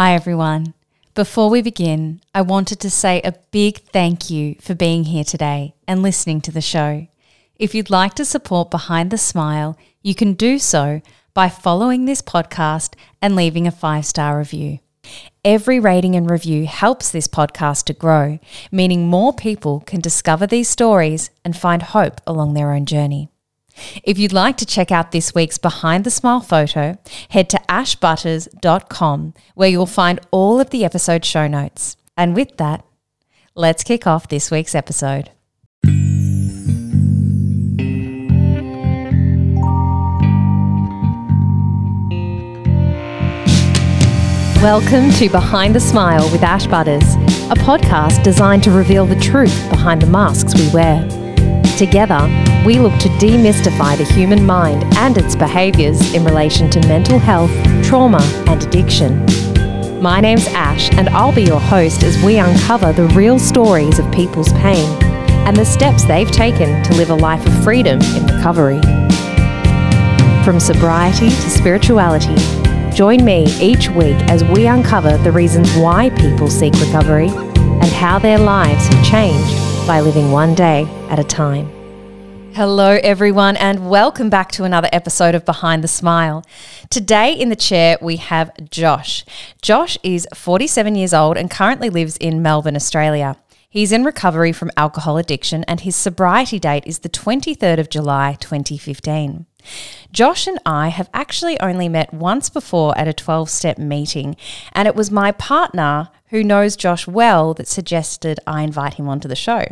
Hi, everyone. Before we begin, I wanted to say a big thank you for being here today and listening to the show. If you'd like to support Behind the Smile, you can do so by following this podcast and leaving a five star review. Every rating and review helps this podcast to grow, meaning more people can discover these stories and find hope along their own journey. If you'd like to check out this week's Behind the Smile photo, head to ashbutters.com where you'll find all of the episode show notes. And with that, let's kick off this week's episode. Welcome to Behind the Smile with Ash Butters, a podcast designed to reveal the truth behind the masks we wear. Together, we look to demystify the human mind and its behaviours in relation to mental health, trauma, and addiction. My name's Ash, and I'll be your host as we uncover the real stories of people's pain and the steps they've taken to live a life of freedom in recovery. From sobriety to spirituality, join me each week as we uncover the reasons why people seek recovery and how their lives have changed by living one day at a time. Hello, everyone, and welcome back to another episode of Behind the Smile. Today in the chair, we have Josh. Josh is 47 years old and currently lives in Melbourne, Australia. He's in recovery from alcohol addiction, and his sobriety date is the 23rd of July 2015. Josh and I have actually only met once before at a 12 step meeting, and it was my partner who knows Josh well that suggested I invite him onto the show.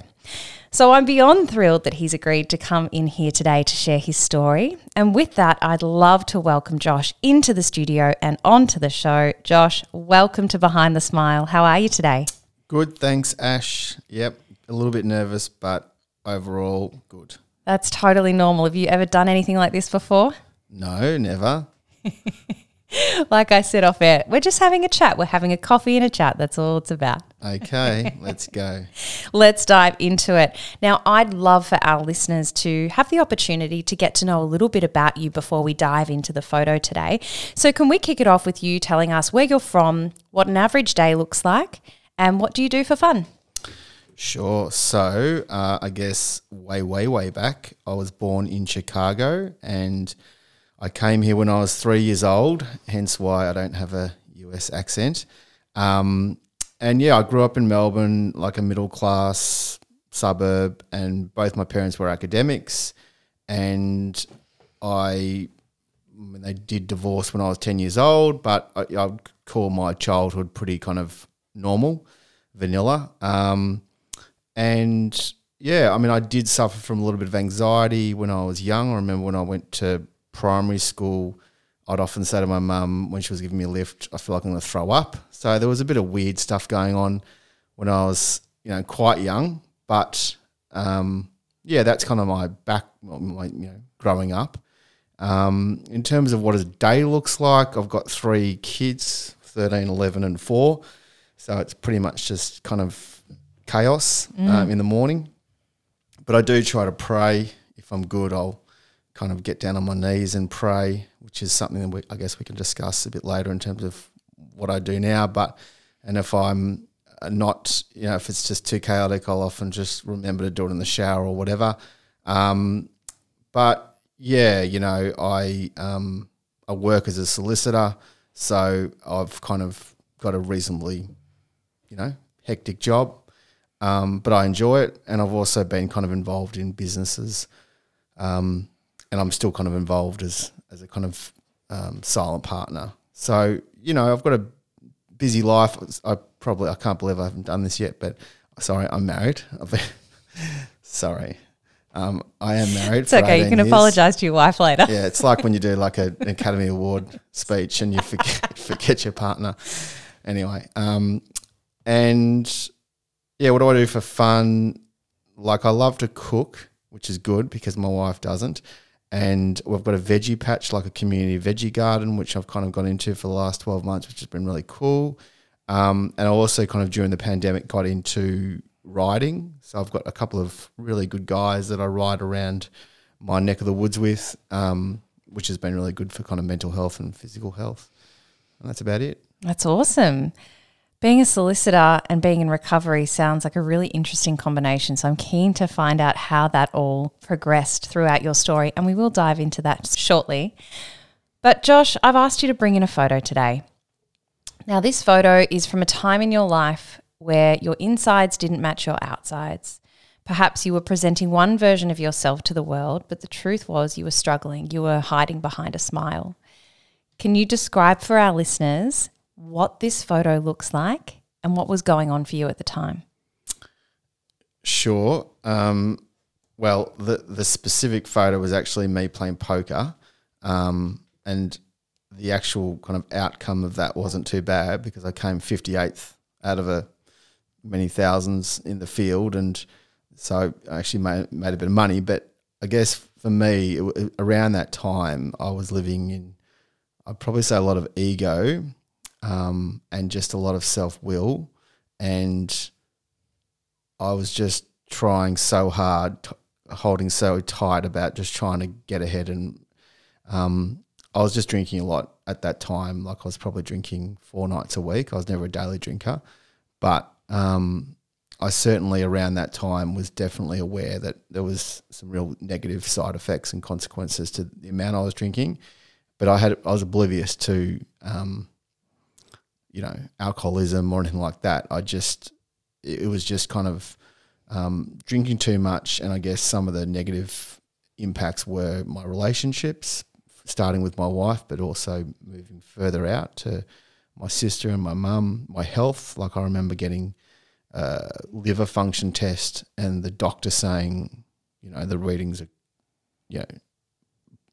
So I'm beyond thrilled that he's agreed to come in here today to share his story. And with that, I'd love to welcome Josh into the studio and onto the show. Josh, welcome to Behind the Smile. How are you today? Good, thanks, Ash. Yep, a little bit nervous, but overall good. That's totally normal. Have you ever done anything like this before? No, never. like I said off air, we're just having a chat. We're having a coffee and a chat. That's all it's about. Okay, let's go. Let's dive into it. Now, I'd love for our listeners to have the opportunity to get to know a little bit about you before we dive into the photo today. So, can we kick it off with you telling us where you're from, what an average day looks like, and what do you do for fun? Sure. So, uh, I guess way, way, way back, I was born in Chicago and I came here when I was three years old, hence why I don't have a US accent. Um, and yeah, I grew up in Melbourne, like a middle class suburb, and both my parents were academics. And I, they did divorce when I was 10 years old, but I, I'd call my childhood pretty kind of normal, vanilla. Um, and yeah, I mean, I did suffer from a little bit of anxiety when I was young. I remember when I went to primary school, I'd often say to my mum when she was giving me a lift, I feel like I'm going to throw up. So there was a bit of weird stuff going on when I was, you know, quite young. But um, yeah, that's kind of my back, my, you know, growing up. Um, in terms of what a day looks like, I've got three kids 13, 11, and four. So it's pretty much just kind of chaos mm. um, in the morning. But I do try to pray. If I'm good, I'll kind of get down on my knees and pray, which is something that we, I guess we can discuss a bit later in terms of what I do now. But and if I'm not, you know, if it's just too chaotic, I'll often just remember to do it in the shower or whatever. Um, but yeah, you know, I um, I work as a solicitor, so I've kind of got a reasonably, you know, hectic job. Um, but I enjoy it, and I've also been kind of involved in businesses um, and I'm still kind of involved as as a kind of um, silent partner. So you know, I've got a busy life. I probably I can't believe I haven't done this yet, but sorry, I'm married. sorry. Um, I am married. It's okay. You can years. apologize to your wife later. Yeah, it's like when you do like a, an Academy Award speech and you forget forget your partner. Anyway, um, and yeah, what do I do for fun? Like I love to cook, which is good because my wife doesn't and we've got a veggie patch, like a community veggie garden, which I've kind of gone into for the last 12 months, which has been really cool. Um, and I also kind of during the pandemic got into riding. So I've got a couple of really good guys that I ride around my neck of the woods with, um, which has been really good for kind of mental health and physical health. and that's about it. That's awesome. Being a solicitor and being in recovery sounds like a really interesting combination. So I'm keen to find out how that all progressed throughout your story, and we will dive into that shortly. But Josh, I've asked you to bring in a photo today. Now, this photo is from a time in your life where your insides didn't match your outsides. Perhaps you were presenting one version of yourself to the world, but the truth was you were struggling. You were hiding behind a smile. Can you describe for our listeners what this photo looks like and what was going on for you at the time? Sure. Um, well, the the specific photo was actually me playing poker, um, and the actual kind of outcome of that wasn't too bad because I came 58th out of a many thousands in the field, and so I actually made, made a bit of money. But I guess for me, it, around that time, I was living in, I'd probably say a lot of ego um, and just a lot of self will. And I was just trying so hard, t- holding so tight about just trying to get ahead. And um, I was just drinking a lot at that time. Like I was probably drinking four nights a week. I was never a daily drinker. But um, I certainly around that time was definitely aware that there was some real negative side effects and consequences to the amount I was drinking. But I had I was oblivious to um, you know alcoholism or anything like that. I just it was just kind of um, drinking too much, and I guess some of the negative impacts were my relationships, starting with my wife, but also moving further out to my sister and my mum, my health. Like I remember getting a liver function test and the doctor saying, you know, the readings are, you know,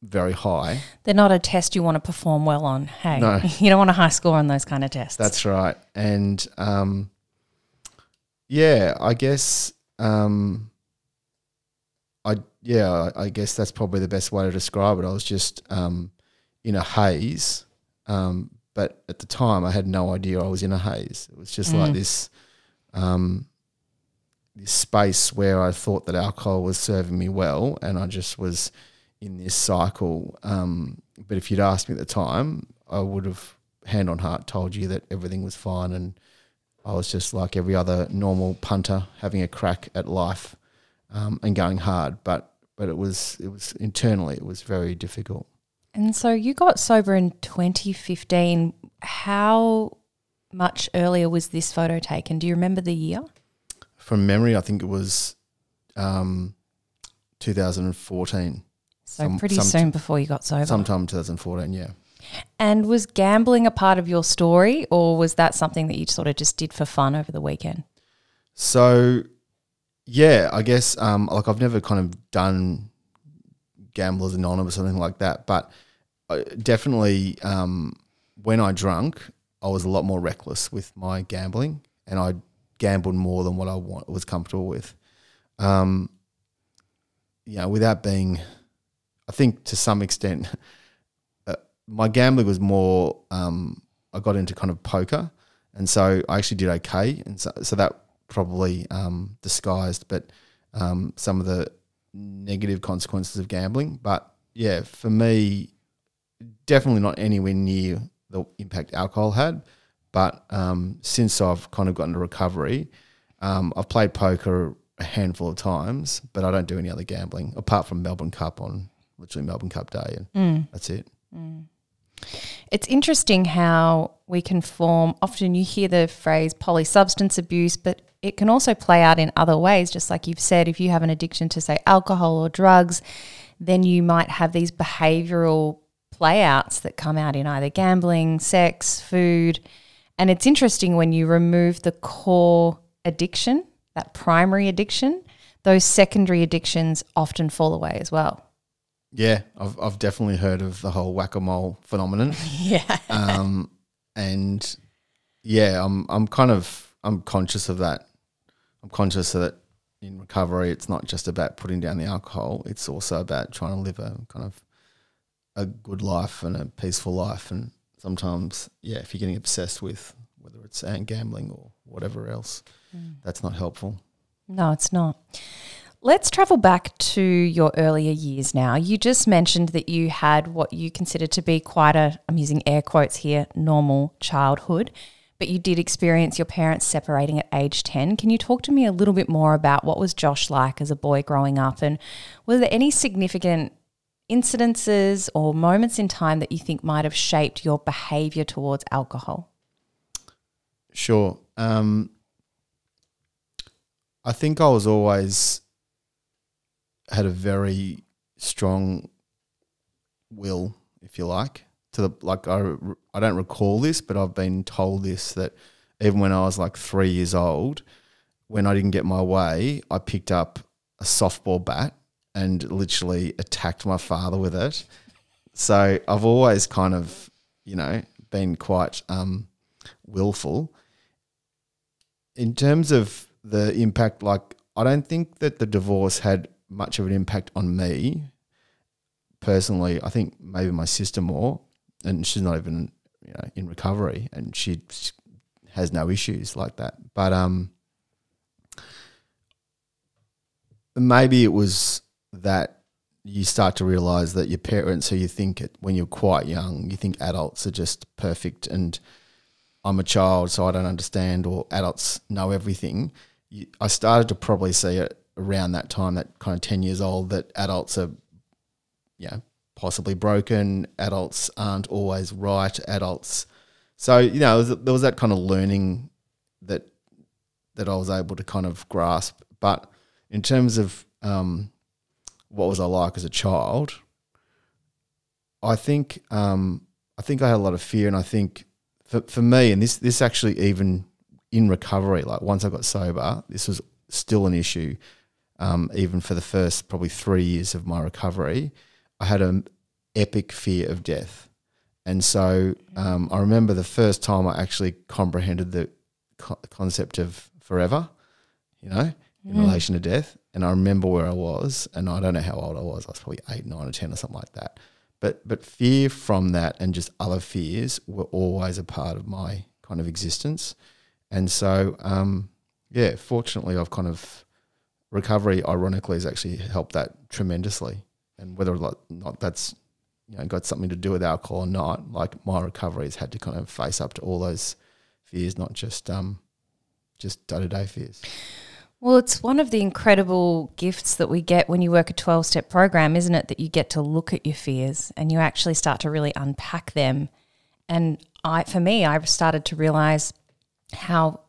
very high. They're not a test you want to perform well on. Hey, No. you don't want a high score on those kind of tests. That's right. And um, yeah, I guess um, I yeah, I, I guess that's probably the best way to describe it. I was just um, in a haze, um, but at the time I had no idea I was in a haze. It was just like this um, this space where I thought that alcohol was serving me well, and I just was in this cycle. Um, but if you'd asked me at the time, I would have hand on heart told you that everything was fine, and I was just like every other normal punter, having a crack at life um, and going hard. But but it was it was internally it was very difficult. And so you got sober in 2015. How much earlier was this photo taken? Do you remember the year? From memory, I think it was um, 2014. So Some- pretty some- soon before you got sober. Sometime 2014, yeah. And was gambling a part of your story, or was that something that you sort of just did for fun over the weekend? So, yeah, I guess um, like I've never kind of done Gamblers Anonymous or something like that, but I definitely um, when I drank, I was a lot more reckless with my gambling, and I gambled more than what I want, was comfortable with. Um, you know, without being, I think to some extent, uh, my gambling was more. Um, I got into kind of poker, and so I actually did okay, and so, so that probably um, disguised, but um, some of the negative consequences of gambling. But yeah, for me, definitely not anywhere near the impact alcohol had. But um, since I've kind of gotten to recovery, um, I've played poker a handful of times, but I don't do any other gambling apart from Melbourne Cup on literally Melbourne Cup day, and mm. that's it. Mm. It's interesting how we can form, often you hear the phrase polysubstance abuse, but it can also play out in other ways. Just like you've said, if you have an addiction to, say, alcohol or drugs, then you might have these behavioral playouts that come out in either gambling, sex, food. And it's interesting when you remove the core addiction, that primary addiction, those secondary addictions often fall away as well. Yeah, I've I've definitely heard of the whole whack a mole phenomenon. Yeah. um, and yeah, I'm I'm kind of I'm conscious of that. I'm conscious that in recovery, it's not just about putting down the alcohol; it's also about trying to live a kind of a good life and a peaceful life. And sometimes, yeah, if you're getting obsessed with whether it's gambling or whatever else, that's not helpful. No, it's not. Let's travel back to your earlier years now. You just mentioned that you had what you consider to be quite a, I'm using air quotes here, normal childhood, but you did experience your parents separating at age 10. Can you talk to me a little bit more about what was Josh like as a boy growing up and were there any significant incidences or moments in time that you think might have shaped your behavior towards alcohol? Sure. Um, I think I was always had a very strong will, if you like, to the like I I don't recall this, but I've been told this that even when I was like three years old, when I didn't get my way, I picked up a softball bat and literally attacked my father with it. So I've always kind of, you know, been quite um, willful. In terms of the impact, like I don't think that the divorce had much of an impact on me personally. I think maybe my sister more, and she's not even you know in recovery, and she has no issues like that. But um, maybe it was that you start to realize that your parents, who you think it, when you're quite young, you think adults are just perfect, and I'm a child, so I don't understand, or adults know everything. I started to probably see it around that time, that kind of 10 years old, that adults are, yeah, possibly broken. Adults aren't always right. Adults. So, you know, there was that kind of learning that, that I was able to kind of grasp. But in terms of um, what was I like as a child, I think, um, I think I had a lot of fear. And I think for, for me, and this, this actually even in recovery, like once I got sober, this was still an issue um, even for the first probably three years of my recovery, I had an epic fear of death. And so um, I remember the first time I actually comprehended the co- concept of forever, you know, in mm. relation to death. And I remember where I was, and I don't know how old I was. I was probably eight, nine, or ten, or something like that. But but fear from that and just other fears were always a part of my kind of existence. And so, um, yeah, fortunately, I've kind of recovery, ironically, has actually helped that tremendously. And whether or not that's you know got something to do with alcohol or not, like my recovery has had to kind of face up to all those fears, not just um, just day to day fears. Well, it's one of the incredible gifts that we get when you work a 12 step program, isn't it? That you get to look at your fears and you actually start to really unpack them. And I, for me, I started to realize how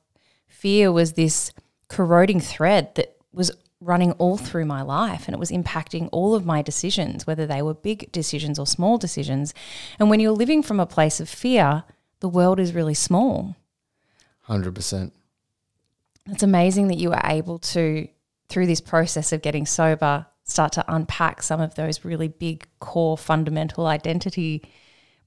fear was this corroding thread that was running all through my life and it was impacting all of my decisions, whether they were big decisions or small decisions. And when you're living from a place of fear, the world is really small. 100%. It's amazing that you were able to, through this process of getting sober, start to unpack some of those really big core fundamental identity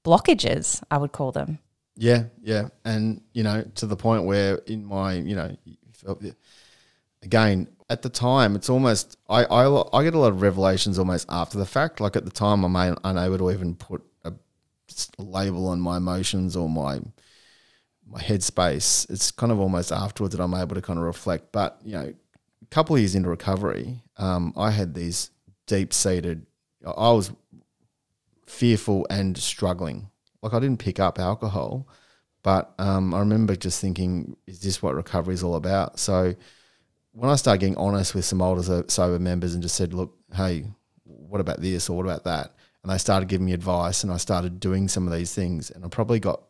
blockages, I would call them. Yeah, yeah. And, you know, to the point where in my, you know, again, at the time, it's almost I, I I get a lot of revelations almost after the fact. Like at the time, I'm unable to even put a label on my emotions or my my headspace. It's kind of almost afterwards that I'm able to kind of reflect. But you know, a couple of years into recovery, um, I had these deep seated. I was fearful and struggling. Like I didn't pick up alcohol, but um, I remember just thinking, "Is this what recovery is all about?" So when I started getting honest with some older sober members and just said, look, hey, what about this or what about that? And they started giving me advice and I started doing some of these things. And I probably got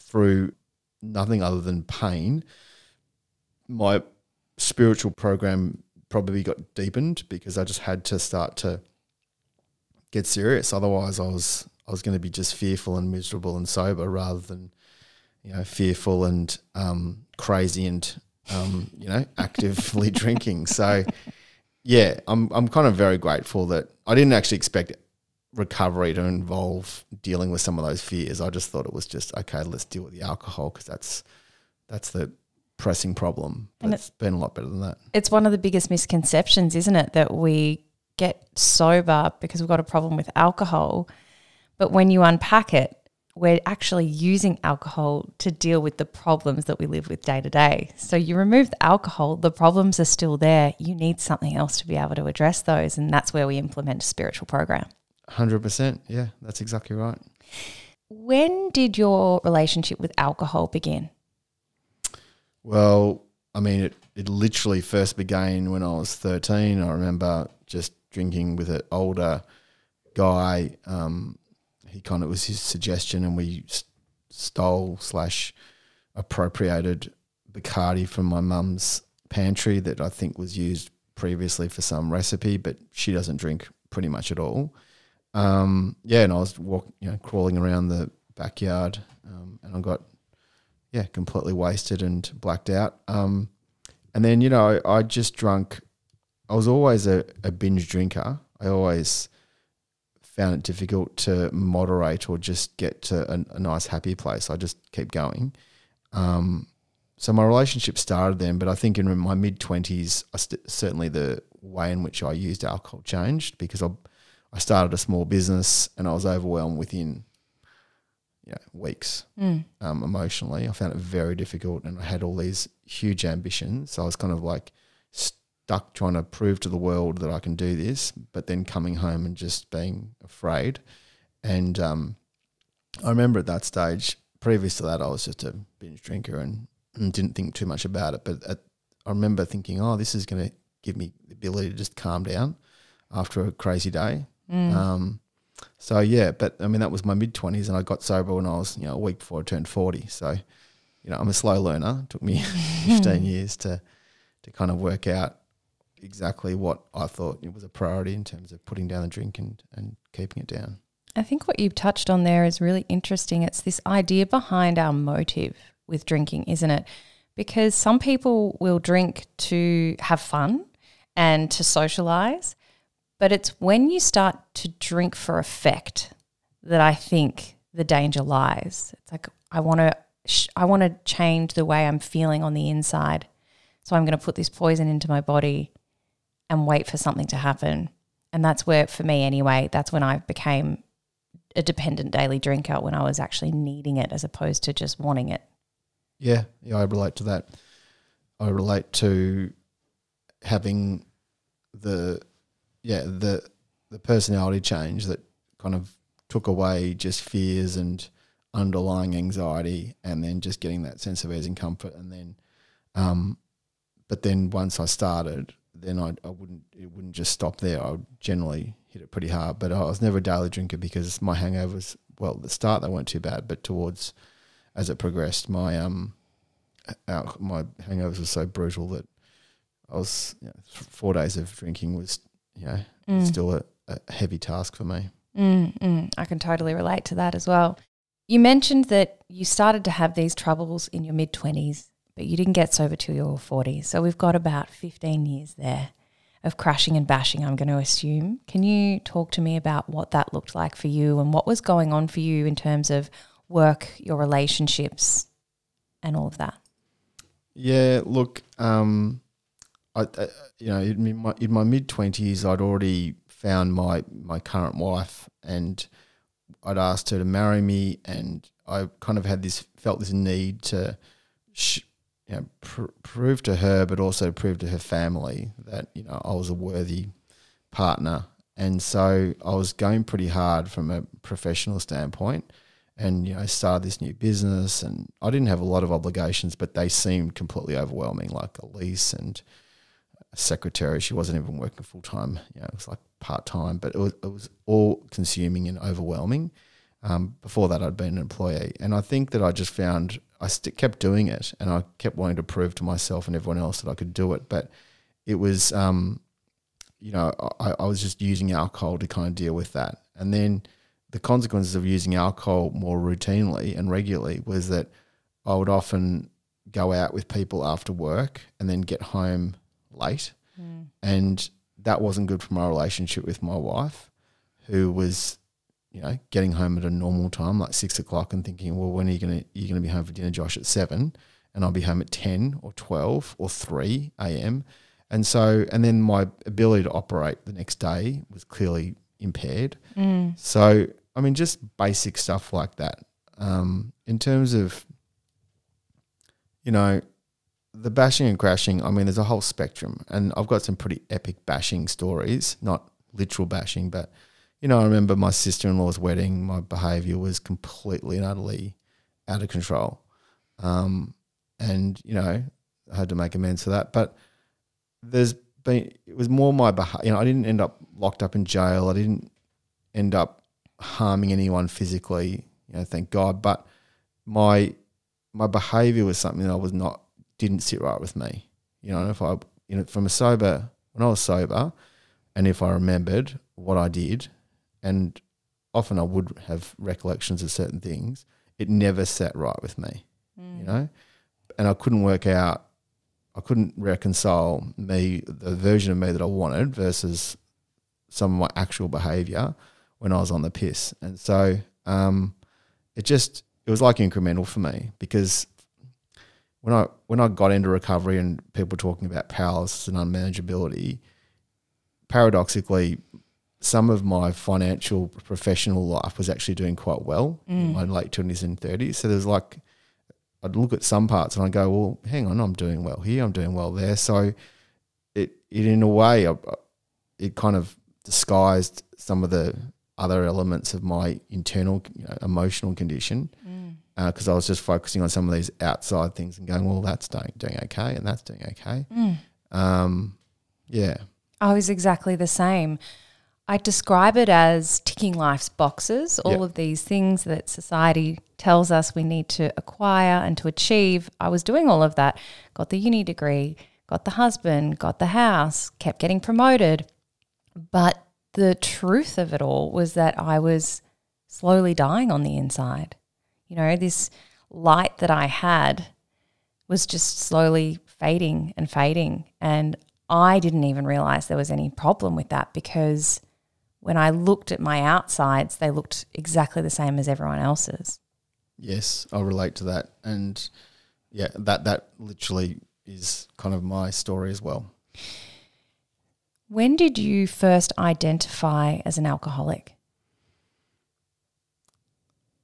through nothing other than pain. My spiritual program probably got deepened because I just had to start to get serious. Otherwise, I was I was going to be just fearful and miserable and sober rather than you know fearful and um, crazy and um, you know, actively drinking. So, yeah, I'm I'm kind of very grateful that I didn't actually expect recovery to involve dealing with some of those fears. I just thought it was just okay. Let's deal with the alcohol because that's that's the pressing problem. But and it's, it's been a lot better than that. It's one of the biggest misconceptions, isn't it, that we get sober because we've got a problem with alcohol, but when you unpack it, we're actually using alcohol to deal with the problems that we live with day to day. So you remove the alcohol, the problems are still there. You need something else to be able to address those. And that's where we implement a spiritual program. 100%. Yeah, that's exactly right. When did your relationship with alcohol begin? Well, I mean, it, it literally first began when I was 13. I remember just drinking with an older guy. Um, he kind of was his suggestion, and we stole slash appropriated Bacardi from my mum's pantry that I think was used previously for some recipe, but she doesn't drink pretty much at all. Um, yeah, and I was walk, you know, crawling around the backyard, um, and I got yeah completely wasted and blacked out. Um, and then you know I, I just drunk. I was always a, a binge drinker. I always found it difficult to moderate or just get to a, a nice happy place. I just keep going. Um, so my relationship started then, but I think in my mid twenties, st- certainly the way in which I used alcohol changed because I, I started a small business and I was overwhelmed within you know, weeks mm. um, emotionally. I found it very difficult, and I had all these huge ambitions. So I was kind of like stuck trying to prove to the world that I can do this, but then coming home and just being afraid. And um, I remember at that stage, previous to that, I was just a binge drinker and, and didn't think too much about it. But at, I remember thinking, oh, this is going to give me the ability to just calm down after a crazy day. Mm. Um, so yeah, but I mean that was my mid twenties, and I got sober when I was you know a week before I turned forty. So you know I'm a slow learner. It took me fifteen years to to kind of work out exactly what I thought it was a priority in terms of putting down the drink and, and keeping it down. I think what you've touched on there is really interesting. It's this idea behind our motive with drinking, isn't it? Because some people will drink to have fun and to socialize, but it's when you start to drink for effect that I think the danger lies. It's like I want to I want to change the way I'm feeling on the inside. So I'm going to put this poison into my body and wait for something to happen. And that's where, for me anyway, that's when I became a dependent daily drinker when I was actually needing it as opposed to just wanting it. Yeah, yeah, I relate to that. I relate to having the yeah the the personality change that kind of took away just fears and underlying anxiety, and then just getting that sense of ease and comfort, and then, um, but then once I started, then I, I wouldn't it wouldn't just stop there. I would generally hit it pretty hard. But I was never a daily drinker because my hangovers, well, at the start they weren't too bad, but towards as it progressed, my um my hangovers were so brutal that I was you know, four days of drinking was you know mm. still a, a, heavy task for me. Mm, mm. I can totally relate to that as well. You mentioned that you started to have these troubles in your mid twenties but you didn't get sober till you were 40. So we've got about 15 years there of crashing and bashing, I'm going to assume. Can you talk to me about what that looked like for you and what was going on for you in terms of work, your relationships, and all of that? Yeah, look, um, I, you know, in my, in my mid twenties, I'd already found my my current wife, and I'd asked her to marry me, and I kind of had this felt this need to sh- you know, pr- prove to her, but also prove to her family that you know I was a worthy partner. And so I was going pretty hard from a professional standpoint, and you know started this new business. And I didn't have a lot of obligations, but they seemed completely overwhelming, like a lease and a secretary. She wasn't even working full time. You know, it was like part time, but it was it was all consuming and overwhelming. Um, before that, I'd been an employee, and I think that I just found I st- kept doing it, and I kept wanting to prove to myself and everyone else that I could do it. But it was, um, you know, I, I was just using alcohol to kind of deal with that, and then the consequences of using alcohol more routinely and regularly was that I would often go out with people after work and then get home late, mm. and that wasn't good for my relationship with my wife, who was you know, getting home at a normal time, like six o'clock, and thinking, well, when are you gonna you gonna be home for dinner, Josh, at seven, and I'll be home at ten or twelve or three a.m. And so, and then my ability to operate the next day was clearly impaired. Mm. So, I mean, just basic stuff like that. um, in terms of, you know, the bashing and crashing, I mean, there's a whole spectrum, and I've got some pretty epic bashing stories, not literal bashing, but you know, I remember my sister in law's wedding. My behaviour was completely and utterly out of control, um, and you know, I had to make amends for that. But there's been it was more my behaviour. You know, I didn't end up locked up in jail. I didn't end up harming anyone physically. You know, thank God. But my my behaviour was something that I was not didn't sit right with me. You know, if I you know from a sober when I was sober, and if I remembered what I did, and often I would have recollections of certain things, it never sat right with me. You know, and I couldn't work out. I couldn't reconcile me the version of me that I wanted versus some of my actual behaviour when I was on the piss, and so um, it just it was like incremental for me because when I when I got into recovery and people talking about powerlessness and unmanageability, paradoxically, some of my financial professional life was actually doing quite well in mm. my late twenties and thirties. So there's like I'd look at some parts and I'd go, well, hang on, I'm doing well here, I'm doing well there. So it it in a way, it kind of disguised some of the other elements of my internal you know, emotional condition mm. uh, because I was just focusing on some of these outside things and going, well, that's doing, doing okay and that's doing okay. Mm. Um, yeah. I was exactly the same. I describe it as ticking life's boxes, all Yeah. of these things that society tells us we need to acquire and to achieve. I was doing all of that. Got the uni degree, got the husband, got the house, kept getting promoted. But the truth of it all was that I was slowly dying on the inside. You know, this light that I had was just slowly fading and fading. And I didn't even realize there was any problem with that because when I looked at my outsides, they looked exactly the same as everyone else's. Yes, I'll relate to that. And yeah, that that literally is kind of my story as well. When did you first identify as an alcoholic?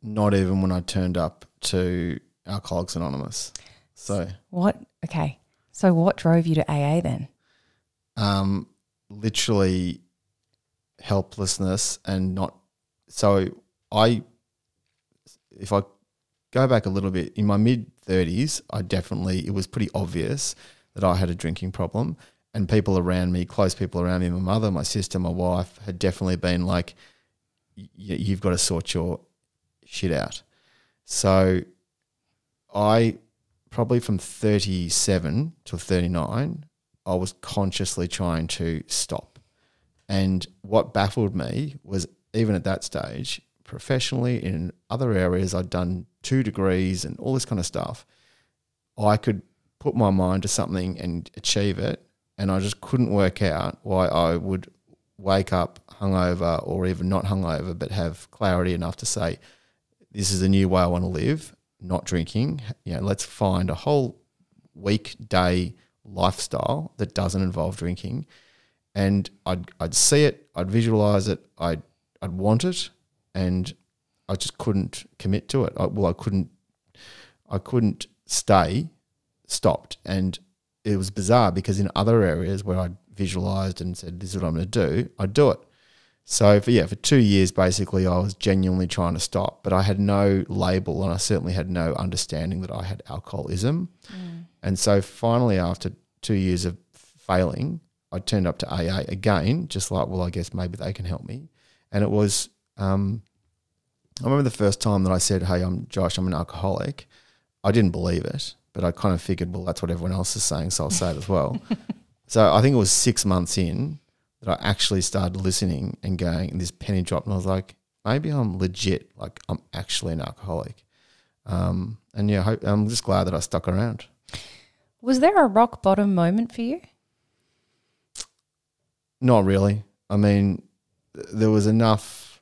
Not even when I turned up to Alcoholics Anonymous. So What? Okay. So, what drove you to AA then? um, literally helplessness and not so I if I go back a little bit in my mid 30s I definitely it was pretty obvious that I had a drinking problem and people around me close people around me my mother my sister my wife had definitely been like "Y- you've got to sort your shit out so I probably from 37 to 39 I was consciously trying to stop. And what baffled me was even at that stage, professionally in other areas, I'd done two degrees and all this kind of stuff. I could put my mind to something and achieve it. And I just couldn't work out why I would wake up hungover or even not hungover, but have clarity enough to say, this is a new way I want to live, not drinking. You know, let's find a whole weekday lifestyle that doesn't involve drinking. And I'd, I'd see it, I'd visualize it, I'd, I'd want it, and I just couldn't commit to it. I, well, I couldn't, I couldn't stay stopped. And it was bizarre because in other areas where I visualized and said, this is what I'm going to do, I'd do it. So for yeah, for two years basically, I was genuinely trying to stop, but I had no label, and I certainly had no understanding that I had alcoholism. Mm. And so finally, after two years of failing, I turned up to AA again, just like, well, I guess maybe they can help me. And it was, um, I remember the first time that I said, "Hey, I'm Josh. I'm an alcoholic." I didn't believe it, but I kind of figured, well, that's what everyone else is saying, so I'll say it as well. so I think it was six months in that I actually started listening and going, and this penny dropped, and I was like, maybe I'm legit, like I'm actually an alcoholic. Um, and yeah, I'm just glad that I stuck around. Was there a rock bottom moment for you? Not really. I mean, there was enough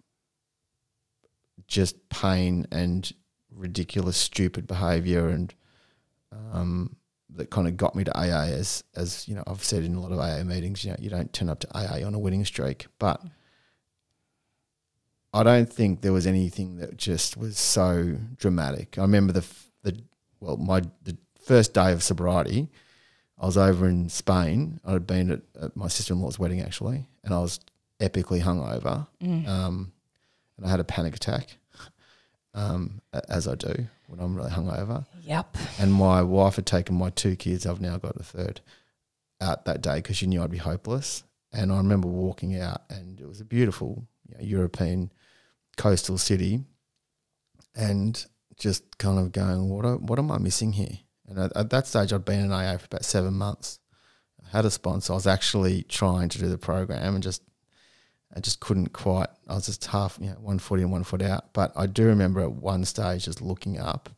just pain and ridiculous, stupid behaviour, and um, that kind of got me to AA. As as you know, I've said in a lot of AA meetings, you know, you don't turn up to AA on a winning streak, but I don't think there was anything that just was so dramatic. I remember the the well, my the first day of sobriety, I was over in Spain. I had been at, at my sister in law's wedding actually, and I was epically hungover. Um, and I had a panic attack, um, as I do when I'm really hungover. Yep. And my wife had taken my two kids. I've now got a third out that day because she knew I'd be hopeless. And I remember walking out, and it was a beautiful you know, European coastal city, and just kind of going, "What? Are, what am I missing here?" And at, at that stage, I'd been in AA for about seven months. I had a sponsor. I was actually trying to do the program, and just I just couldn't quite. I was just half, you know, one foot in, one foot out. But I do remember at one stage just looking up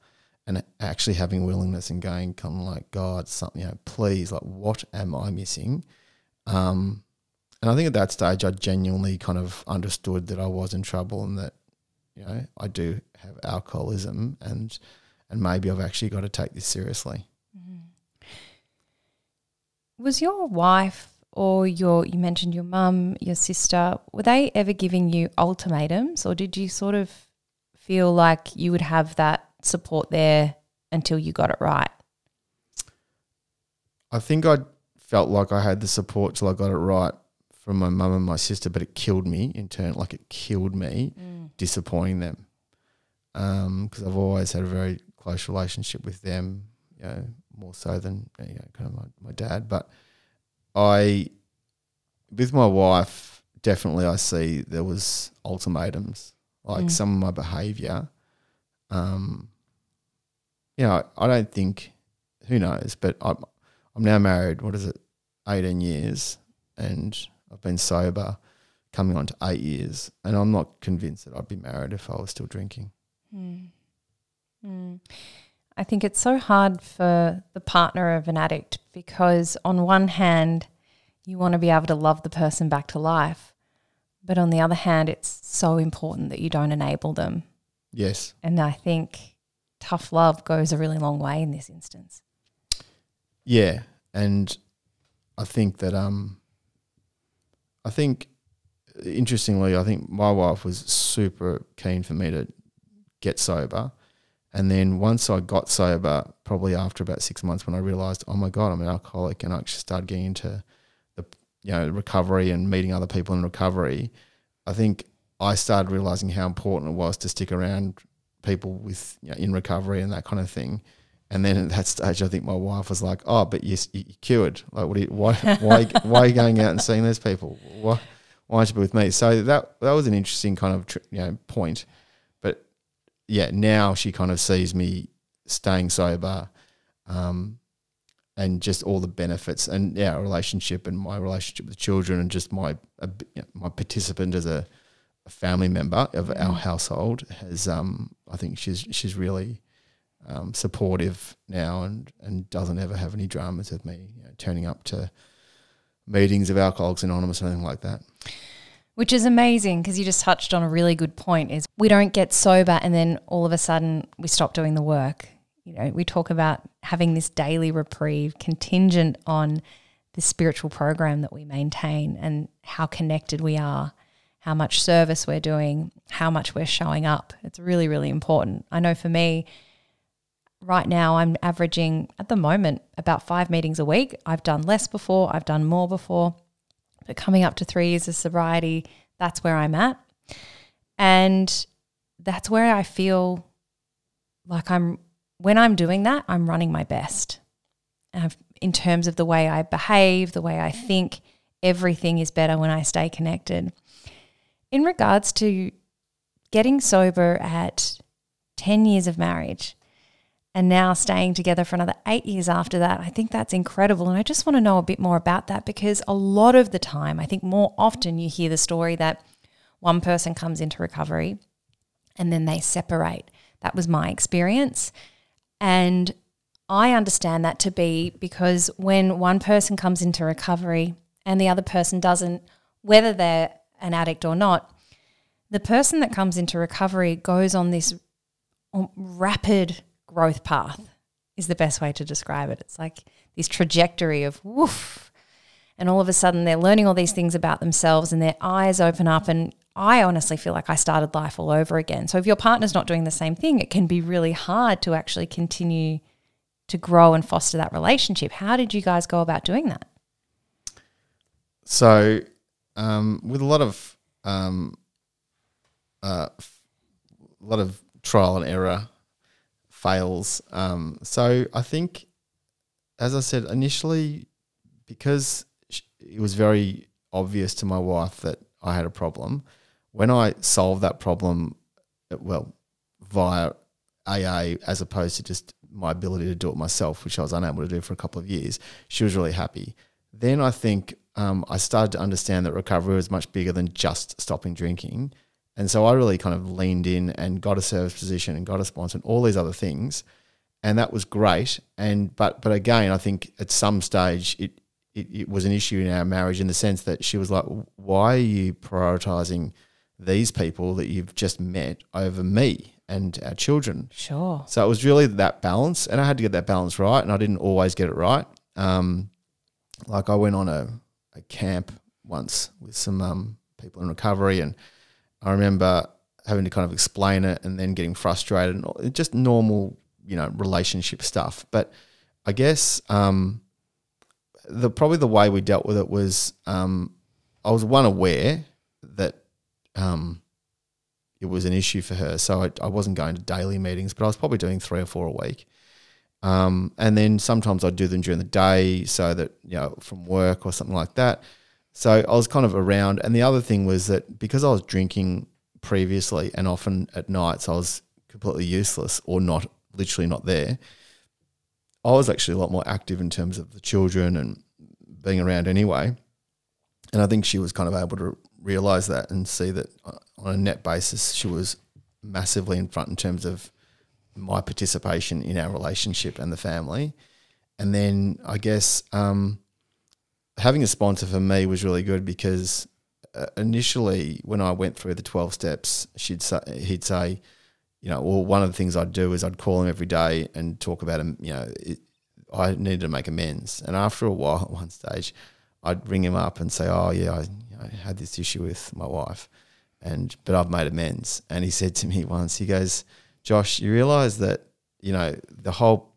and actually having willingness and going, of like, God, something, you know, please, like, what am I missing? Um, and I think at that stage, I genuinely kind of understood that I was in trouble and that, you know, I do have alcoholism and and maybe I've actually got to take this seriously. Mm-hmm. Was your wife or your you mentioned your mum, your sister, were they ever giving you ultimatums or did you sort of feel like you would have that support there until you got it right? I think I felt like I had the support till I got it right from my mum and my sister, but it killed me in turn. Like it killed me mm. disappointing them um, because I've always had a very close relationship with them, you know, more so than you know, kind of my, my dad. But I, with my wife, definitely I see there was ultimatums, like Mm. some of my behaviour. Um, you know, I don't think, who knows, but I'm, I'm now married, what is it, 18 years, and I've been sober coming on to eight years, and I'm not convinced that I'd be married if I was still drinking. Mm. Mm. I think it's so hard for the partner of an addict because, on one hand, you want to be able to love the person back to life. But on the other hand, it's so important that you don't enable them. Yes. And I think tough love goes a really long way in this instance. Yeah, and I think that um, I think interestingly, I think my wife was super keen for me to get sober, and then once I got sober, probably after about six months, when I realised, oh my god, I'm an alcoholic, and I actually started getting into the you know recovery and meeting other people in recovery, I think I started realising how important it was to stick around people with you know, in recovery and that kind of thing. And then at that stage, I think my wife was like, "Oh, but you, you cured. Like, what? Are you, why? Why? why are you going out and seeing those people? Why? Why aren't you with me?" So that that was an interesting kind of you know point. Yeah, now she kind of sees me staying sober, um, and just all the benefits, and yeah, our relationship and my relationship with children, and just my a, bit- you know, my participant as a, a family member of our household has, um, I think she's she's really um, supportive now and, and doesn't ever have any dramas with me you know, turning up to meetings of Alcoholics Anonymous or anything like that. Which is amazing because you just touched on a really good point is we don't get sober and then all of a sudden we stop doing the work. You know, we talk about having this daily reprieve contingent on the spiritual program that we maintain and how connected we are, how much service we're doing, how much we're showing up. It's really, really important. I know for me, right now I'm averaging at the moment about five meetings a week. I've done less before, I've done more before but coming up to three years of sobriety, that's where I'm at. And that's where I feel like I'm, when I'm doing that, I'm running my best. I've, in terms of the way I behave, the way I think, everything is better when I stay connected. In regards to getting sober at 10 years of marriage, and now staying together for another eight years after that. I think that's incredible. And I just want to know a bit more about that because a lot of the time, I think more often you hear the story that one person comes into recovery and then they separate. That was my experience. And I understand that to be because when one person comes into recovery and the other person doesn't, whether they're an addict or not, the person that comes into recovery goes on this um, rapid growth path is the best way to describe it. It's like this trajectory of woof. and all of a sudden they're learning all these things about themselves and their eyes open up and I honestly feel like I started life all over again. So if your partner's not doing the same thing, it can be really hard to actually continue to grow and foster that relationship. How did you guys go about doing that? So, um, with a lot of um, uh, a lot of trial and error fails. Um, so I think, as I said initially, because it was very obvious to my wife that I had a problem. When I solved that problem, well, via AA as opposed to just my ability to do it myself, which I was unable to do for a couple of years, she was really happy. Then I think um, I started to understand that recovery was much bigger than just stopping drinking. And so I really kind of leaned in and got a service position and got a sponsor and all these other things. And that was great. And but but again, I think at some stage it, it, it was an issue in our marriage in the sense that she was like, Why are you prioritizing these people that you've just met over me and our children? Sure. So it was really that balance. And I had to get that balance right. And I didn't always get it right. Um, like I went on a, a camp once with some um, people in recovery and I remember having to kind of explain it and then getting frustrated and just normal, you know, relationship stuff. But I guess um, the probably the way we dealt with it was um, I was one aware that um, it was an issue for her, so I, I, wasn't going to daily meetings, but I was probably doing three or four a week. Um, and then sometimes I'd do them during the day, so that you know from work or something like that. So I was kind of around. And the other thing was that because I was drinking previously and often at nights I was completely useless or not literally not there. I was actually a lot more active in terms of the children and being around anyway. And I think she was kind of able to realize that and see that uh, on a net basis, she was massively in front in terms of my participation in our relationship and the family. And then I guess um, having a sponsor for me was really good because uh, initially when I went through the 12 steps, she'd say, he'd say, you know, well, one of the things I'd do is I'd call him every day and talk about him, you know, it, I needed to make amends. And after a while, at one stage, I'd ring him up and say, oh, yeah, I, I had this issue with my wife, and but I've made amends. And he said to me once, he goes, Josh, you realize that, you know, the whole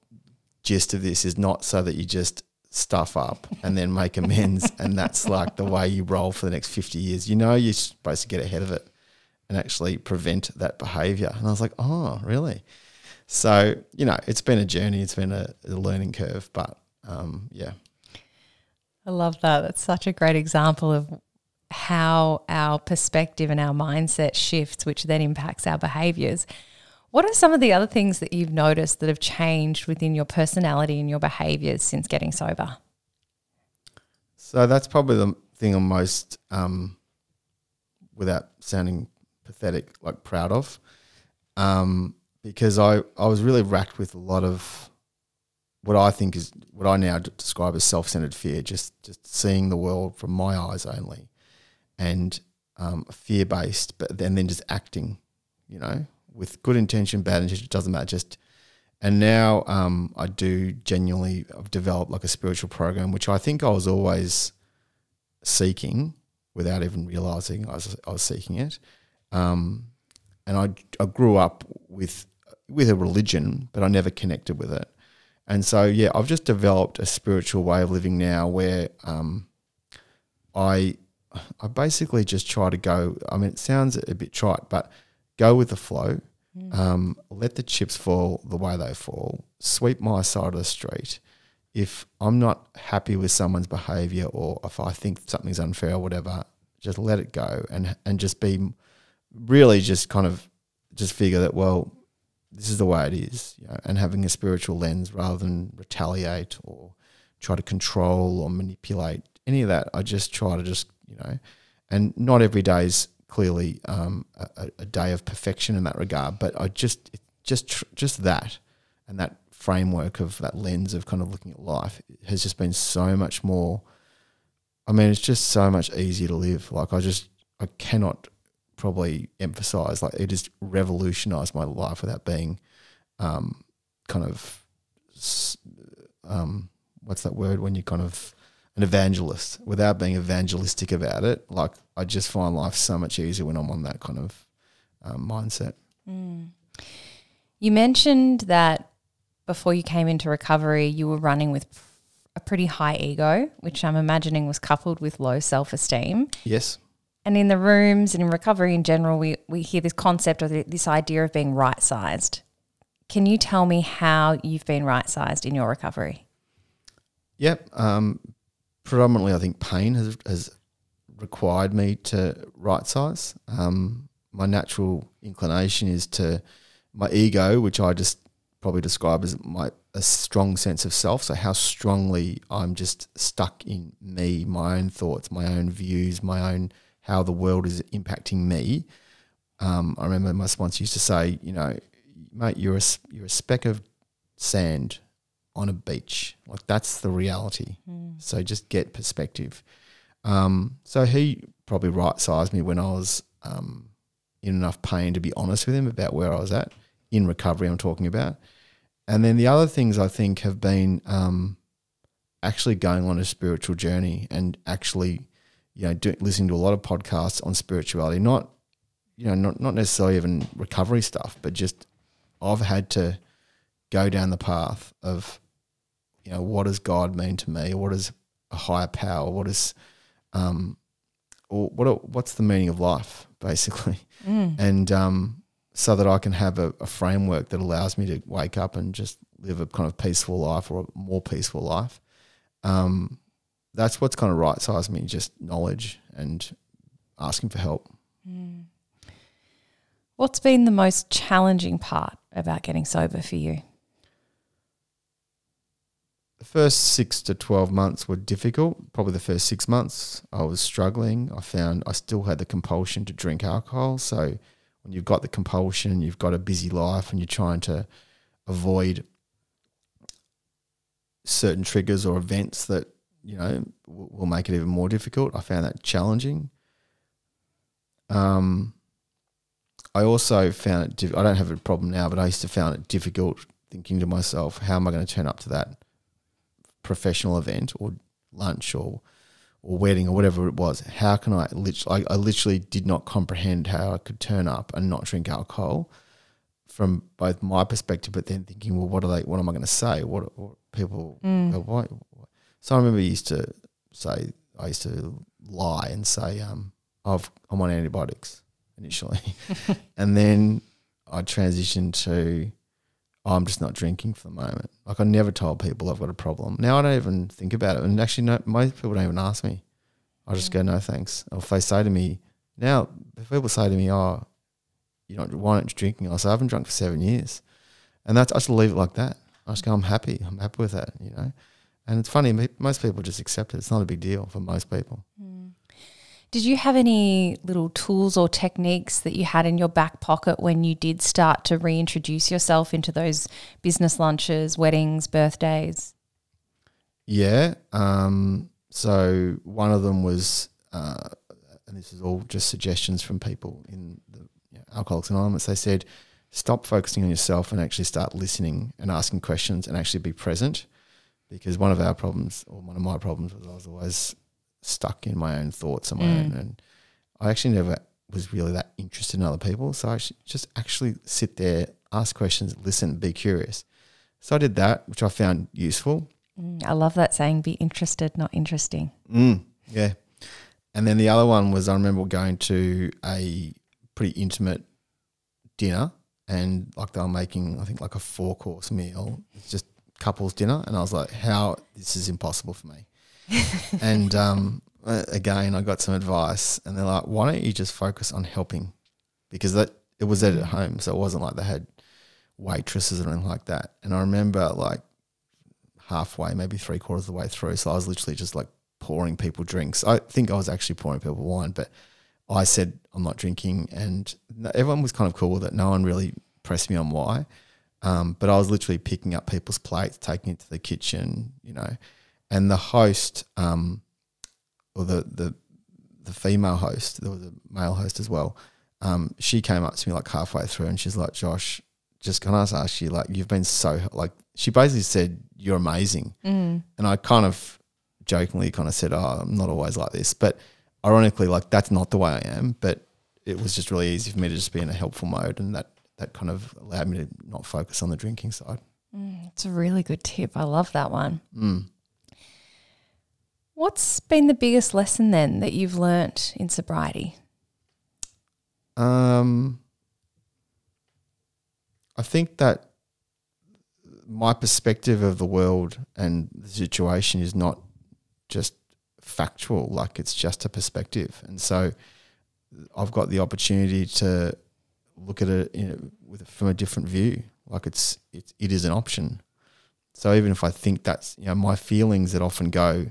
gist of this is not so that you just stuff up and then make amends and that's like the way you roll for the next 50 years. You know you're supposed to get ahead of it and actually prevent that behavior and i was like oh really? So you know it's been a journey it's been a, a learning curve but um, yeah. I love that. That's such a great example of how our perspective and our mindset shifts which then impacts our behaviors what are some of the other things that you've noticed that have changed within your personality and your behaviors since getting sober? So that's probably the thing I'm most, um, without sounding pathetic, like proud of, um, because I, I was really racked with a lot of what I think is what I now describe as self-centered fear, just just seeing the world from my eyes only, and um, fear-based, but then then just acting, you know, with good intention, bad intention, it doesn't matter. Just and now um, I do genuinely. I've developed like a spiritual program, which I think I was always seeking without even realizing I was I was seeking it. Um, and I I grew up with with a religion, but I never connected with it. And so yeah, I've just developed a spiritual way of living now where um, I I basically just try to go. I mean, it sounds a bit trite, but go with the flow. Um, let the chips fall the way they fall. Sweep my side of the street. If I'm not happy with someone's behaviour or if I think something's unfair or whatever, just let it go and and just be really just kind of just figure that well, this is the way it is, you know, and having a spiritual lens rather than retaliate or try to control or manipulate any of that. I just try to just you know, and not every day is clearly um, a, a, day of perfection in that regard. But I just just just that and that framework of that lens of kind of looking at life has just been so much more. I mean, it's just so much easier to live. Like I just I cannot probably emphasize like it has revolutionized my life without being um, kind of um, what's that word when you kind of an evangelist without being evangelistic about it. Like I just find life so much easier when I'm on that kind of um, mindset. You mentioned that before you came into recovery, you were running with a pretty high ego, which I'm imagining was coupled with low self esteem. Yes. And in the rooms and in recovery in general, we, we hear this concept or this idea of being right sized. Can you tell me how you've been right sized in your recovery? Yep. Um, predominantly, I think pain has has required me to right size. Um, my natural inclination is to my ego, which I just probably describe as my a strong sense of self. So how strongly I'm just stuck in me, my own thoughts, my own views, my own how the world is impacting me. Um, I remember my sponsor used to say, you know, mate, you're a you're a speck of sand on a beach. Like that's the reality. So just get perspective. Um, so he probably right sized me when I was um, in enough pain to be honest with him about where I was at in recovery. I'm talking about, and then the other things I think have been um, actually going on a spiritual journey and actually, you know, do, listening to a lot of podcasts on spirituality. Not, you know, not not necessarily even recovery stuff, but just I've had to go down the path of, you know, what does God mean to me? What is a higher power? What is, um, or what what's the meaning of life, basically? And um, so that I can have a, a framework that allows me to wake up and just live a kind of peaceful life or a more peaceful life. Um, that's what's kind of right sized me, just knowledge and asking for help. What's been the most challenging part about getting sober for you? The first six to 12 months were difficult. Probably the first six months, I was struggling. I found I still had the compulsion to drink alcohol. So, when you've got the compulsion, you've got a busy life, and you're trying to avoid certain triggers or events that, you know, will make it even more difficult. I found that challenging. Um, I also found it, diff- I don't have a problem now, but I used to find it difficult thinking to myself, how am I going to turn up to that professional event or lunch or or wedding or whatever it was, how can I literally, I, I literally did not comprehend how I could turn up and not drink alcohol from both my perspective, but then thinking, well, what are they, what am I going to say? What, what people, go, why? So I remember I used to say, I used to lie and say, um, I've, I'm on antibiotics initially. and then I transitioned to, I'm just not drinking for the moment. Like I never told people I've got a problem. Now I don't even think about it. And actually, no, most people don't even ask me. I just go, no thanks. Or if they say to me, now if people say to me, oh, you know, why aren't you drinking? I say, I haven't drunk for seven years. And that's, I just leave it like that. I just go, I'm happy. I'm happy with that, you know. And it's funny, most people just accept it. It's not a big deal for most people. Mm. Did you have any little tools or techniques that you had in your back pocket when you did start to reintroduce yourself into those business lunches, weddings, birthdays? Yeah. Um, so one of them was, uh, and this is all just suggestions from people in the you know, Alcoholics Anonymous. They said, stop focusing on yourself and actually start listening and asking questions and actually be present. Because one of our problems, or one of my problems, was I was always stuck in my own thoughts and my own, and I actually never was really that interested in other people. So I just actually sit there, ask questions, listen, be curious. So I did that, which I found useful. Mm, I love that saying, be interested, not interesting. Mm, yeah. And then the other one was I remember going to a pretty intimate dinner and like they were making, I think like a four course meal. It's just couples dinner. And I was like, how this is impossible for me. and um, again, I got some advice and they're like, why don't you just focus on helping? Because that it was at home. So it wasn't like they had waitresses or anything like that. And I remember like halfway, maybe three quarters of the way through. So I was literally just like pouring people drinks. I think I was actually pouring people wine, but I said I'm not drinking, and everyone was kind of cool with it. No one really pressed me on why. Um, but I was literally picking up people's plates, taking it to the kitchen, you know, and the host, um, or the the the female host, there was a male host as well. Um, she came up to me like halfway through, and she's like, "Josh, just can I just ask you, like, you've been so like." She basically said, "You're amazing," and I kind of jokingly kind of said, "Oh, I'm not always like this," but ironically, like that's not the way I am. But it was just really easy for me to just be in a helpful mode, and that that kind of allowed me to not focus on the drinking side. It's a really good tip. I love that one. Mm. What's been the biggest lesson then that you've learnt in sobriety? Um, I think that my perspective of the world and the situation is not just factual, like it's just a perspective. And so I've got the opportunity to look at it you know, with from a different view. Like it's it, it is an option. So even if I think that's you know my feelings that often go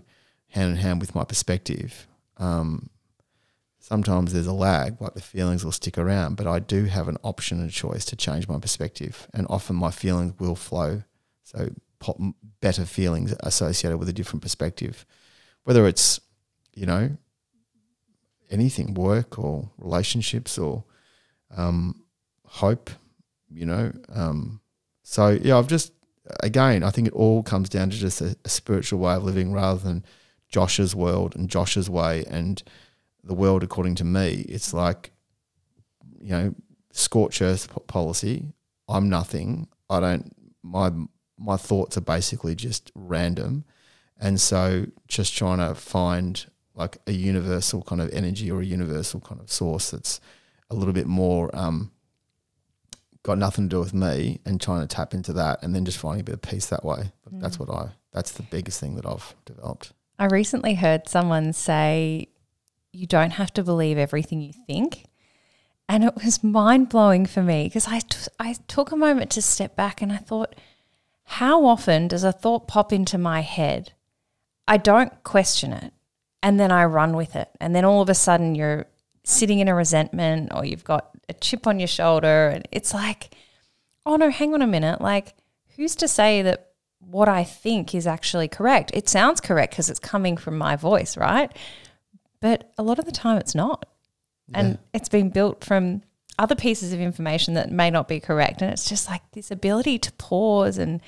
hand in hand with my perspective, um, sometimes there's a lag, like the feelings will stick around, but I do have an option and choice to change my perspective. And often my feelings will flow. So better feelings associated with a different perspective, whether it's, you know, anything, work or relationships or um, hope, you know. Um, so, yeah, I've just, again, I think it all comes down to just a, a spiritual way of living rather than Josh's world and Josh's way and the world according to me. It's like, you know, scorch earth policy. I'm nothing. I don't. My my thoughts are basically just random, and so just trying to find like a universal kind of energy or a universal kind of source that's a little bit more um, got nothing to do with me, and trying to tap into that, and then just finding a bit of peace that way. But That's what I. That's the biggest thing that I've developed. I recently heard someone say, you don't have to believe everything you think. And it was mind blowing for me because I, t- I took a moment to step back and I thought, how often does a thought pop into my head? I don't question it and then I run with it. And then all of a sudden you're sitting in a resentment or you've got a chip on your shoulder. And it's like, oh no, hang on a minute. Like, who's to say that what I think is actually correct? It sounds correct because it's coming from my voice, right? But a lot of the time it's not. And it's been built from other pieces of information that may not be correct. And it's just like this ability to pause and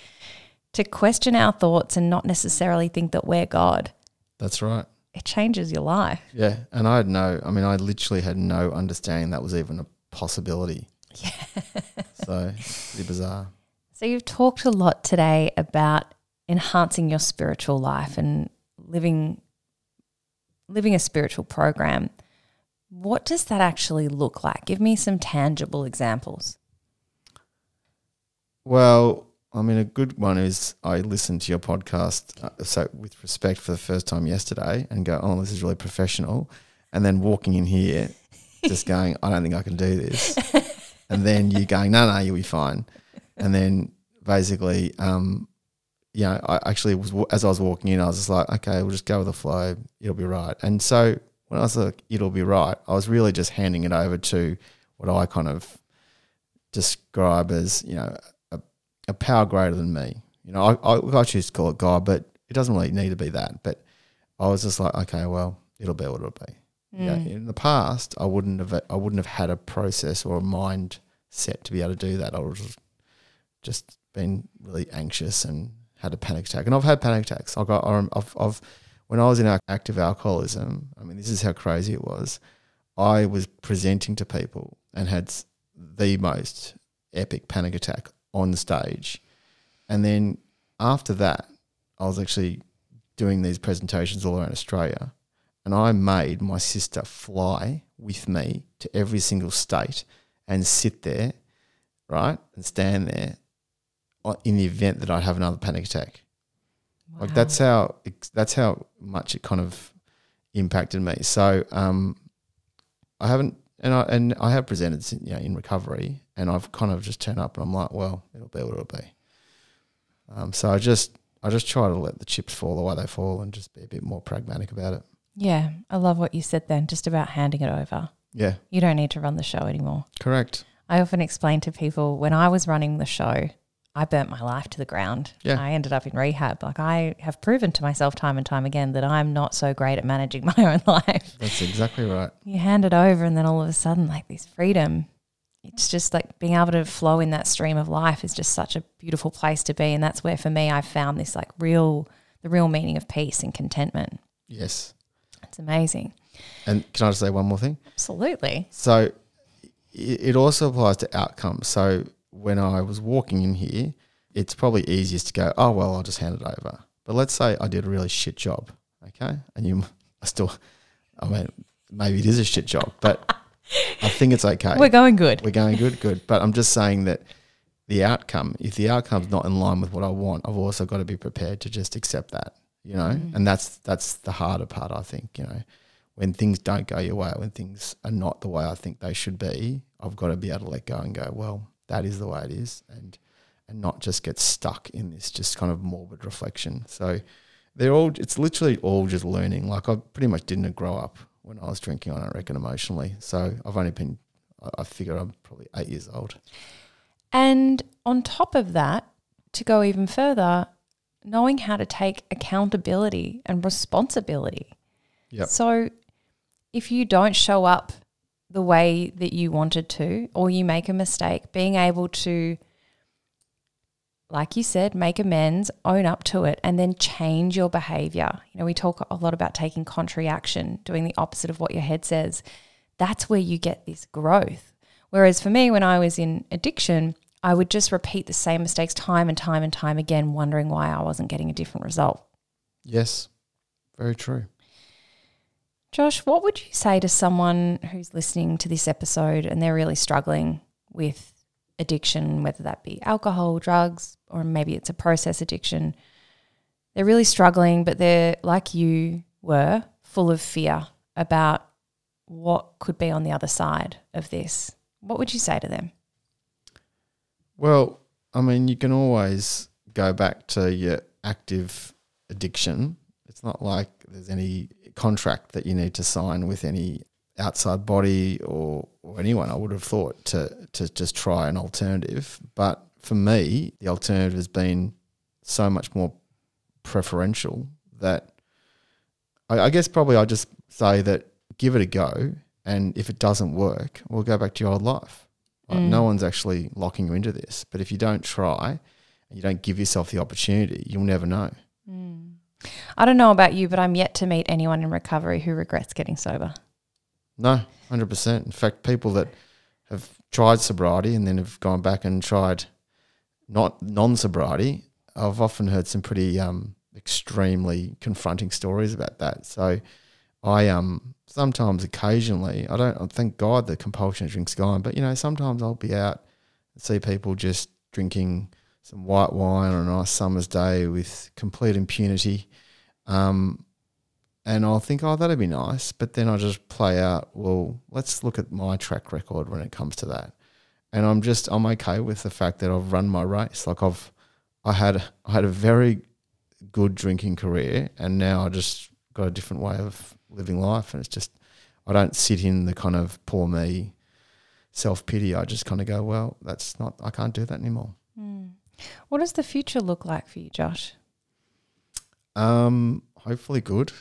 to question our thoughts and not necessarily think that we're God. That's right. It changes your life. Yeah, and I had no. I mean, I literally had no understanding that was even a possibility. Yeah. so pretty bizarre. So you've talked a lot today about enhancing your spiritual life and living living a spiritual program. What does that actually look like? Give me some tangible examples. Well, I mean, a good one is I listened to your podcast, uh, so with respect for the first time yesterday, and go, "Oh, this is really professional," and then walking in here, just going, "I don't think I can do this," and then you going, "No, no, you'll be fine," and then basically, um, you know, I actually was as I was walking in, I was just like, "Okay, we'll just go with the flow; it'll be right." And so when I was like, "It'll be right," I was really just handing it over to what I kind of describe as, you know, a power greater than me. You know, I, I, I choose to call it God, but it doesn't really need to be that. But I was just like, okay, well, it'll be what it'll be. Yeah. In the past, I wouldn't have I wouldn't have had a process or a mind set to be able to do that. I would have just been really anxious and had a panic attack. And I've had panic attacks. I got um, I've, I've when I was in active alcoholism. I mean, this is how crazy it was. I was presenting to people and had the most epic panic attack on stage. And then after that, I was actually doing these presentations all around Australia. And I made my sister fly with me to every single state and sit there, right? And stand there in the event that I'd have another panic attack. Wow. Like that's how that's how much it kind of impacted me. So um, I haven't and I and I have presented you know, in recovery, and I've kind of just turned up, and I'm like, well, it'll be what it'll be. Um, so I just I just try to let the chips fall the way they fall, and just be a bit more pragmatic about it. Yeah, I love what you said then, just about handing it over. Yeah, you don't need to run the show anymore. Correct. I often explain to people when I was running the show, I burnt my life to the ground. Yeah. I ended up in rehab. Like I have proven to myself time and time again that I'm not so great at managing my own life. That's exactly right. You hand it over and then all of a sudden like this freedom. It's just like being able to flow in that stream of life is just such a beautiful place to be. And that's where for me I found this like real the real meaning of peace and contentment. Yes. It's amazing. And can I just say one more thing? Absolutely. So it it also applies to outcomes. So when I was walking in here, it's probably easiest to go, oh, well, I'll just hand it over. But let's say I did a really shit job, okay? And you I still, I mean, maybe it is a shit job, but I think it's okay. We're going good. We're going good, good. But I'm just saying that the outcome, if the outcome's not in line with what I want, I've also got to be prepared to just accept that, you know? Mm. And that's that's the harder part, I think, you know. When things don't go your way, when things are not the way I think they should be, I've got to be able to let go and go, well, that is the way it is and and not just get stuck in this just kind of morbid reflection. So they're all it's literally all just learning. Like I pretty much didn't grow up when I was drinking, I don't reckon emotionally. So I've only been I- figure I'm probably eight years old. And on top of that, to go even further, knowing how to take accountability and responsibility. Yep. So if you don't show up the way that you wanted to, or you make a mistake, being able to, like you said, make amends, own up to it, and then change your behavior. You know, we talk a lot about taking contrary action, doing the opposite of what your head says. That's where you get this growth. Whereas for me, when I was in addiction, I would just repeat the same mistakes time and time and time again, wondering why I wasn't getting a different result. Yes. Very true. Josh, what would you say to someone who's listening to this episode and they're really struggling with addiction, whether that be alcohol, drugs, or maybe it's a process addiction? They're really struggling, but they're like you were, full of fear about what could be on the other side of this. What would you say to them? Well, I mean, you can always go back to your active addiction. It's not like there's any contract that you need to sign with any outside body or, or anyone, I would have thought, to, to just try an alternative. But for me, the alternative has been so much more preferential that I, I guess probably I'll just say that give it a go. And if it doesn't work, we'll go back to your old life. Like, mm. No one's actually locking you into this. But if you don't try and you don't give yourself the opportunity, you'll never know. Mm. I don't know about you, but I'm yet to meet anyone in recovery who regrets getting sober. No, hundred percent. In fact, people that have tried sobriety and then have gone back and tried not non-sobriety, I've often heard some pretty um, extremely confronting stories about that. So, I um sometimes, occasionally, I don't. Thank God the compulsion drink's gone, but you know, sometimes I'll be out and see people just drinking some white wine on a nice summer's day with complete impunity. Um, and I'll think, oh, that'd be nice. But then I just play out, well, let's look at my track record when it comes to that. And I'm just, I'm okay with the fact that I've run my race. Like I've, I had, I had a very good drinking career, and now I just got a different way of living life. And it's just, I don't sit in the kind of poor me self pity. I just kind of go, well, that's not, I can't do that anymore. What does the future look like for you, Josh? Um, hopefully good.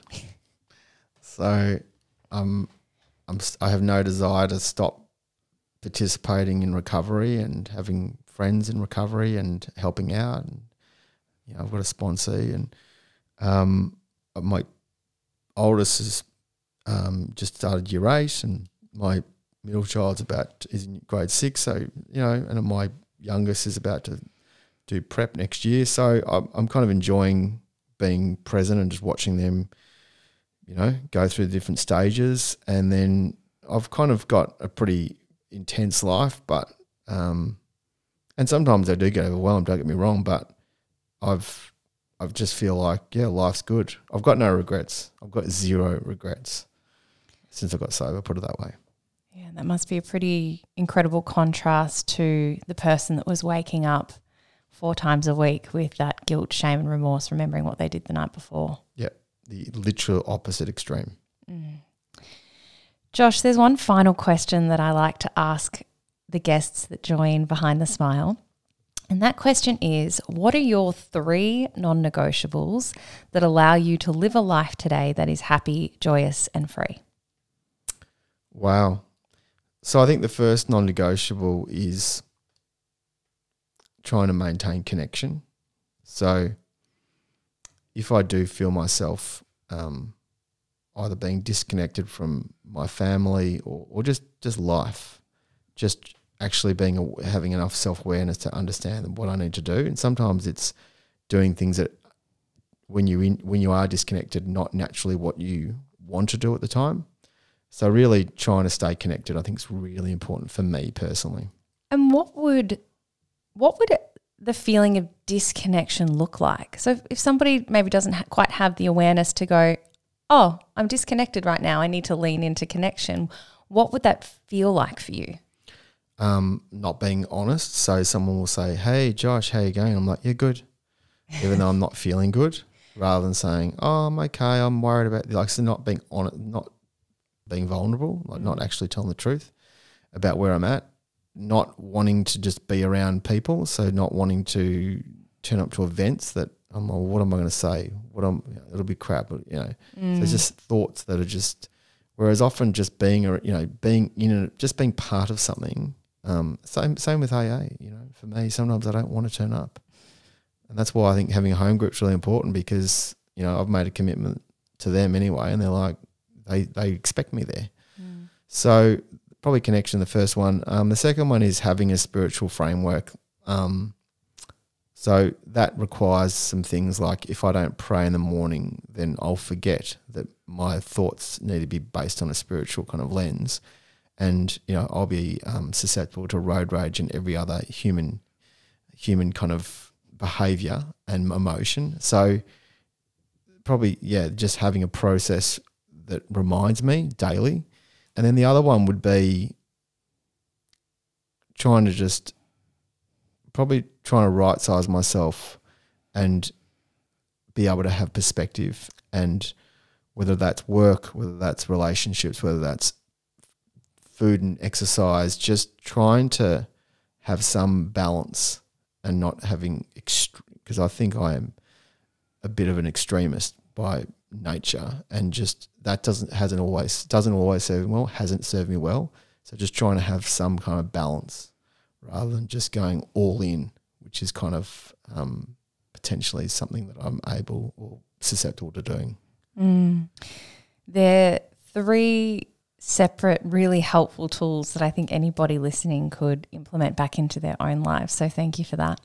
so, um, I'm I have no desire to stop participating in recovery and having friends in recovery and helping out. And you know, I've got a sponsee, and um, my oldest is um, just started year eight, and my middle child's about is in grade six. So you know, and my youngest is about to do prep next year. So I'm, I'm kind of enjoying being present and just watching them, you know, go through the different stages. And then I've kind of got a pretty intense life, but um, and sometimes I do get overwhelmed. Don't get me wrong, but I've I've just feel like yeah, life's good. I've got no regrets. I've got zero regrets since I got sober. Put it that way. Yeah, that must be a pretty incredible contrast to the person that was waking up four times a week with that guilt, shame, and remorse, remembering what they did the night before. Yeah, the literal opposite extreme. Mm. Josh, there's one final question that I like to ask the guests that join Behind the Smile. And that question is What are your three non negotiables that allow you to live a life today that is happy, joyous, and free? Wow. So I think the first non negotiable is trying to maintain connection. So if I do feel myself um, either being disconnected from my family or, or just just life, just actually being having enough self awareness to understand what I need to do. And sometimes it's doing things that when you when you are disconnected, not naturally what you want to do at the time. So really trying to stay connected, I think is really important for me personally. And what would what would the feeling of disconnection look like? So if somebody maybe doesn't ha- quite have the awareness to go, "Oh, I'm disconnected right now. I need to lean into connection." What would that feel like for you? Um, not being honest. So someone will say, "Hey, Josh, how you going?" I'm like, you're good," even though I'm not feeling good. Rather than saying, "Oh, I'm okay. I'm worried about," like, so not being on it, not being vulnerable, like not actually telling the truth about where I'm at, not wanting to just be around people, so not wanting to turn up to events that I'm like, what am I going to say? What I'm, you know, it'll be crap, you know. Mm. So just thoughts that are just. Whereas often just being, a, you know, being, you know, just being part of something. Um, same, same with AA. You know, for me, sometimes I don't want to turn up, and that's why I think having a home group is really important because you know I've made a commitment to them anyway, and they're like, they they expect me there. Mm. So probably connection. The first one. Um, the second one is having a spiritual framework. Um, so that requires some things like if I don't pray in the morning, then I'll forget that my thoughts need to be based on a spiritual kind of lens, and you know I'll be um, susceptible to road rage and every other human human kind of behavior and emotion. So probably yeah, just having a process that reminds me daily. And then the other one would be trying to just probably trying to right size myself and be able to have perspective and whether that's work, whether that's relationships, whether that's food and exercise, just trying to have some balance and not having because I think I am a bit of an extremist by nature and just that doesn't hasn't always doesn't always serve me well hasn't served me well. So just trying to have some kind of balance rather than just going all in which is kind of um, potentially something that I'm able or susceptible to doing. Mm. there three separate really helpful tools that I think anybody listening could implement back into their own lives. So thank you for that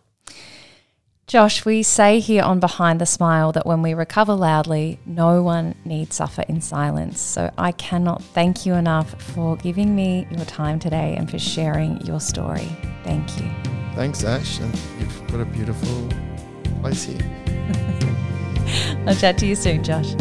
Josh, we say here on Behind the Smile that when we recover loudly, no one need suffer in silence. So I cannot thank you enough for giving me your time today and for sharing your story. Thank you. Thanks, Ash. And you've got a beautiful place here. I'll chat to you soon, Josh.